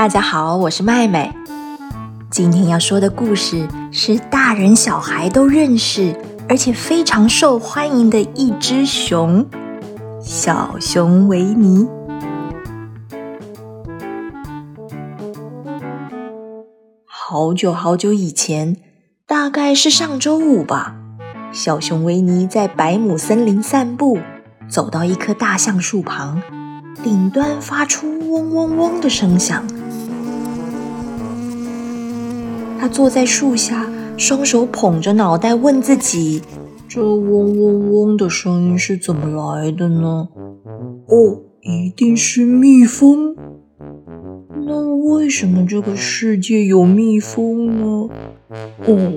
大家好，我是麦麦。今天要说的故事是大人小孩都认识，而且非常受欢迎的一只熊——小熊维尼。好久好久以前，大概是上周五吧，小熊维尼在百亩森林散步，走到一棵大橡树旁。顶端发出嗡嗡嗡的声响。他坐在树下，双手捧着脑袋，问自己：“这嗡嗡嗡的声音是怎么来的呢？”哦，一定是蜜蜂。那为什么这个世界有蜜蜂呢？哦，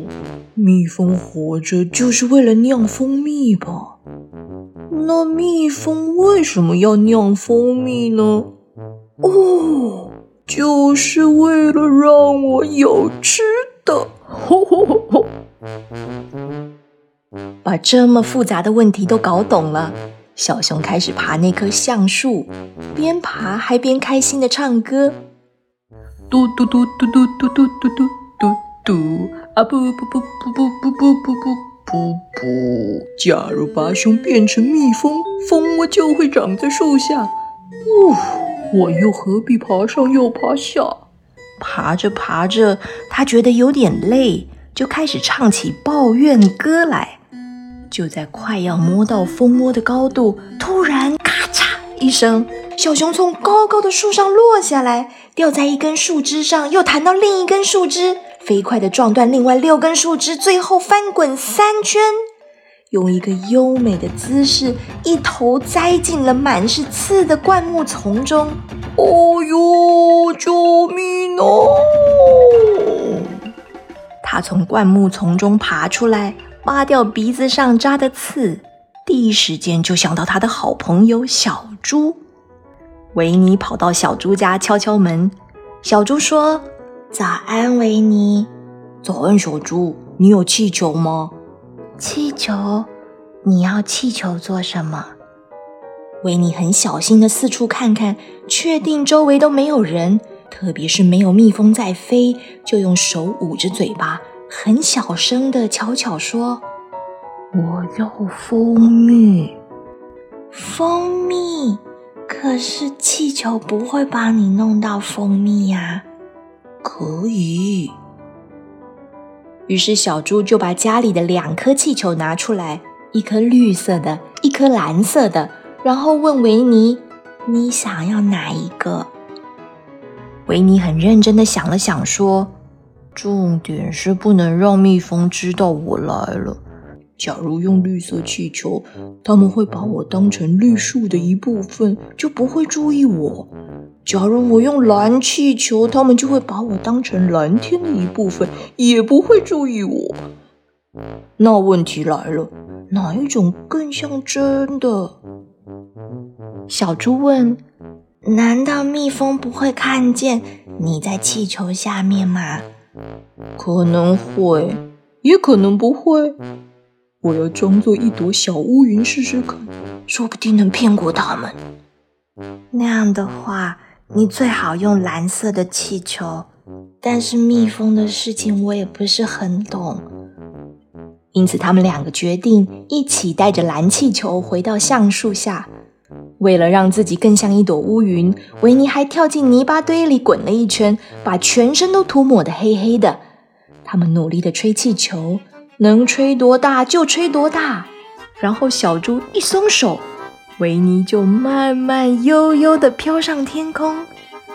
蜜蜂活着就是为了酿蜂蜜吧。那蜜蜂为什么要酿蜂蜜呢？哦，就是为了让我有吃的。把这么复杂的问题都搞懂了，小熊开始爬那棵橡树，边爬还边开心的唱歌：嘟嘟嘟嘟嘟嘟嘟嘟嘟嘟嘟啊不不不不不不不不不。噗噗！假如把熊变成蜜蜂，蜂窝就会长在树下。呜，我又何必爬上又爬下？爬着爬着，他觉得有点累，就开始唱起抱怨歌来。就在快要摸到蜂窝的高度，突然咔嚓一声，小熊从高高的树上落下来，掉在一根树枝上，又弹到另一根树枝。飞快地撞断另外六根树枝，最后翻滚三圈，用一个优美的姿势，一头栽进了满是刺的灌木丛中。哦呦，救命哦！他从灌木丛中爬出来，扒掉鼻子上扎的刺，第一时间就想到他的好朋友小猪。维尼跑到小猪家敲敲门，小猪说。早安，维尼。早安，小猪。你有气球吗？气球？你要气球做什么？维尼很小心的四处看看，确定周围都没有人，特别是没有蜜蜂在飞，就用手捂着嘴巴，很小声的悄悄说：“我要蜂蜜。”蜂蜜？可是气球不会把你弄到蜂蜜呀。可以。于是小猪就把家里的两颗气球拿出来，一颗绿色的，一颗蓝色的，然后问维尼：“你想要哪一个？”维尼很认真的想了想，说：“重点是不能让蜜蜂知道我来了。假如用绿色气球，他们会把我当成绿树的一部分，就不会注意我。”假如我用蓝气球，他们就会把我当成蓝天的一部分，也不会注意我。那问题来了，哪一种更像真的？小猪问：“难道蜜蜂不会看见你在气球下面吗？”可能会，也可能不会。我要装作一朵小乌云试试看，说不定能骗过他们。那样的话。你最好用蓝色的气球，但是蜜蜂的事情我也不是很懂，因此他们两个决定一起带着蓝气球回到橡树下。为了让自己更像一朵乌云，维尼还跳进泥巴堆里滚了一圈，把全身都涂抹得黑黑的。他们努力地吹气球，能吹多大就吹多大。然后小猪一松手。维尼就慢慢悠悠地飘上天空，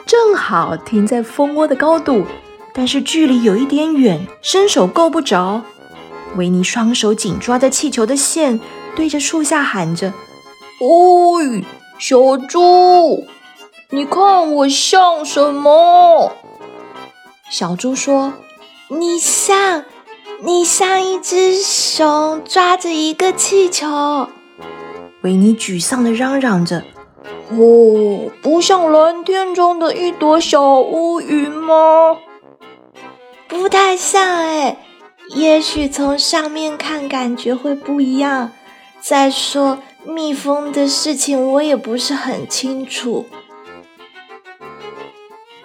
正好停在蜂窝的高度，但是距离有一点远，伸手够不着。维尼双手紧抓着气球的线，对着树下喊着：“喂，小猪，你看我像什么？”小猪说：“你像，你像一只熊抓着一个气球。”维尼沮丧地嚷嚷着：“哦，不像蓝天中的一朵小乌云吗？不太像哎，也许从上面看感觉会不一样。再说蜜蜂的事情我也不是很清楚。”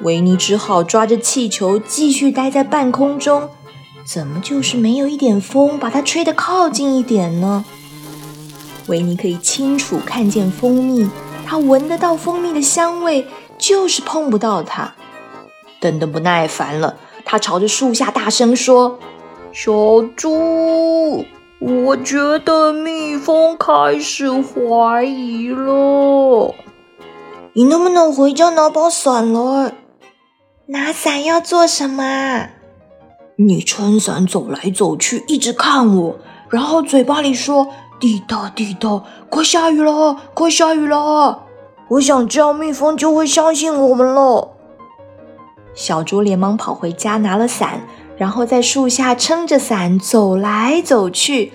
维尼只好抓着气球继续待在半空中。怎么就是没有一点风把它吹得靠近一点呢？维尼可以清楚看见蜂蜜，他闻得到蜂蜜的香味，就是碰不到它。等得不耐烦了，他朝着树下大声说：“小猪，我觉得蜜蜂开始怀疑了。你能不能回家拿把伞来？拿伞要做什么？”你撑伞走来走去，一直看我，然后嘴巴里说：“滴答滴答，快下雨了，快下雨了！”我想这样蜜蜂就会相信我们了。小猪连忙跑回家拿了伞，然后在树下撑着伞走来走去。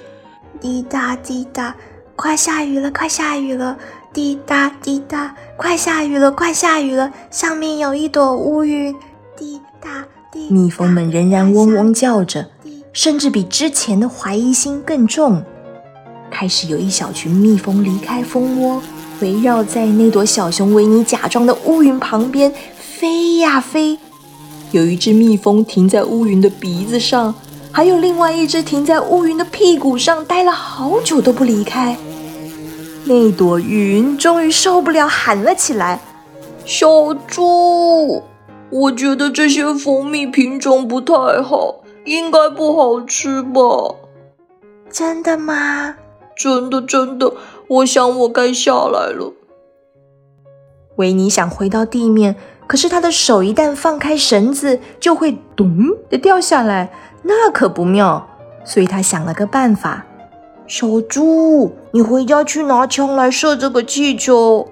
滴答滴答，快下雨了，快下雨了！滴答滴答，快下雨了，快下雨了！上面有一朵乌云。滴答滴。蜜蜂们仍然嗡嗡叫着，甚至比之前的怀疑心更重。开始有一小群蜜蜂离开蜂窝，围绕在那朵小熊维尼假装的乌云旁边飞呀飞。有一只蜜蜂停在乌云的鼻子上，还有另外一只停在乌云的屁股上，待了好久都不离开。那朵云终于受不了，喊了起来：“小猪！”我觉得这些蜂蜜品种不太好，应该不好吃吧？真的吗？真的，真的。我想我该下来了。维尼想回到地面，可是他的手一旦放开绳子，就会咚的掉下来，那可不妙。所以他想了个办法：小猪，你回家去拿枪来射这个气球，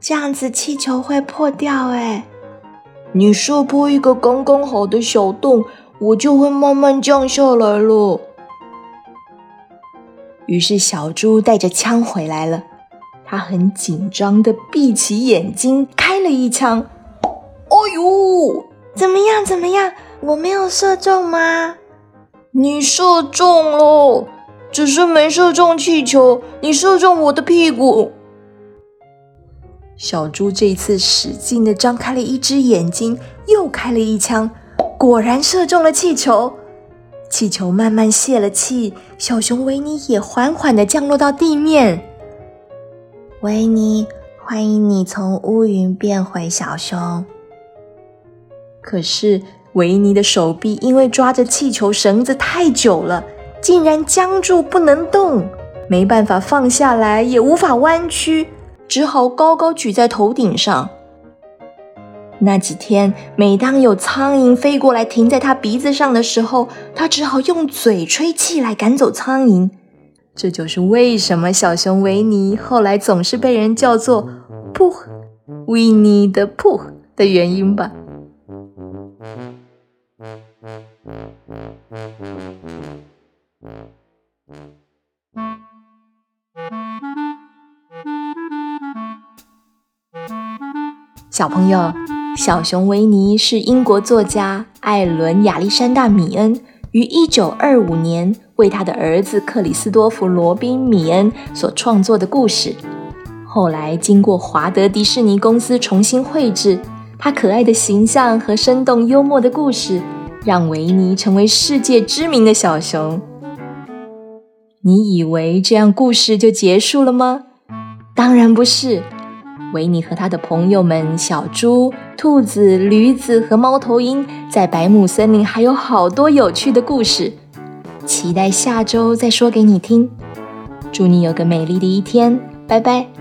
这样子气球会破掉。哎。你射破一个刚刚好的小洞，我就会慢慢降下来了。于是小猪带着枪回来了，他很紧张的闭起眼睛，开了一枪。哎呦，怎么样？怎么样？我没有射中吗？你射中了，只是没射中气球，你射中我的屁股。小猪这次使劲的张开了一只眼睛，又开了一枪，果然射中了气球。气球慢慢泄了气，小熊维尼也缓缓的降落到地面。维尼，欢迎你从乌云变回小熊。可是维尼的手臂因为抓着气球绳子太久了，竟然僵住不能动，没办法放下来，也无法弯曲。只好高高举在头顶上。那几天，每当有苍蝇飞过来停在他鼻子上的时候，他只好用嘴吹气来赶走苍蝇。这就是为什么小熊维尼后来总是被人叫做“噗维尼的噗”的原因吧。小朋友，小熊维尼是英国作家艾伦·亚历山大·米恩于1925年为他的儿子克里斯多夫·罗宾·米恩所创作的故事。后来经过华德迪士尼公司重新绘制，他可爱的形象和生动幽默的故事，让维尼成为世界知名的小熊。你以为这样故事就结束了吗？当然不是。维尼和他的朋友们小猪、兔子、驴子和猫头鹰在百亩森林还有好多有趣的故事，期待下周再说给你听。祝你有个美丽的一天，拜拜。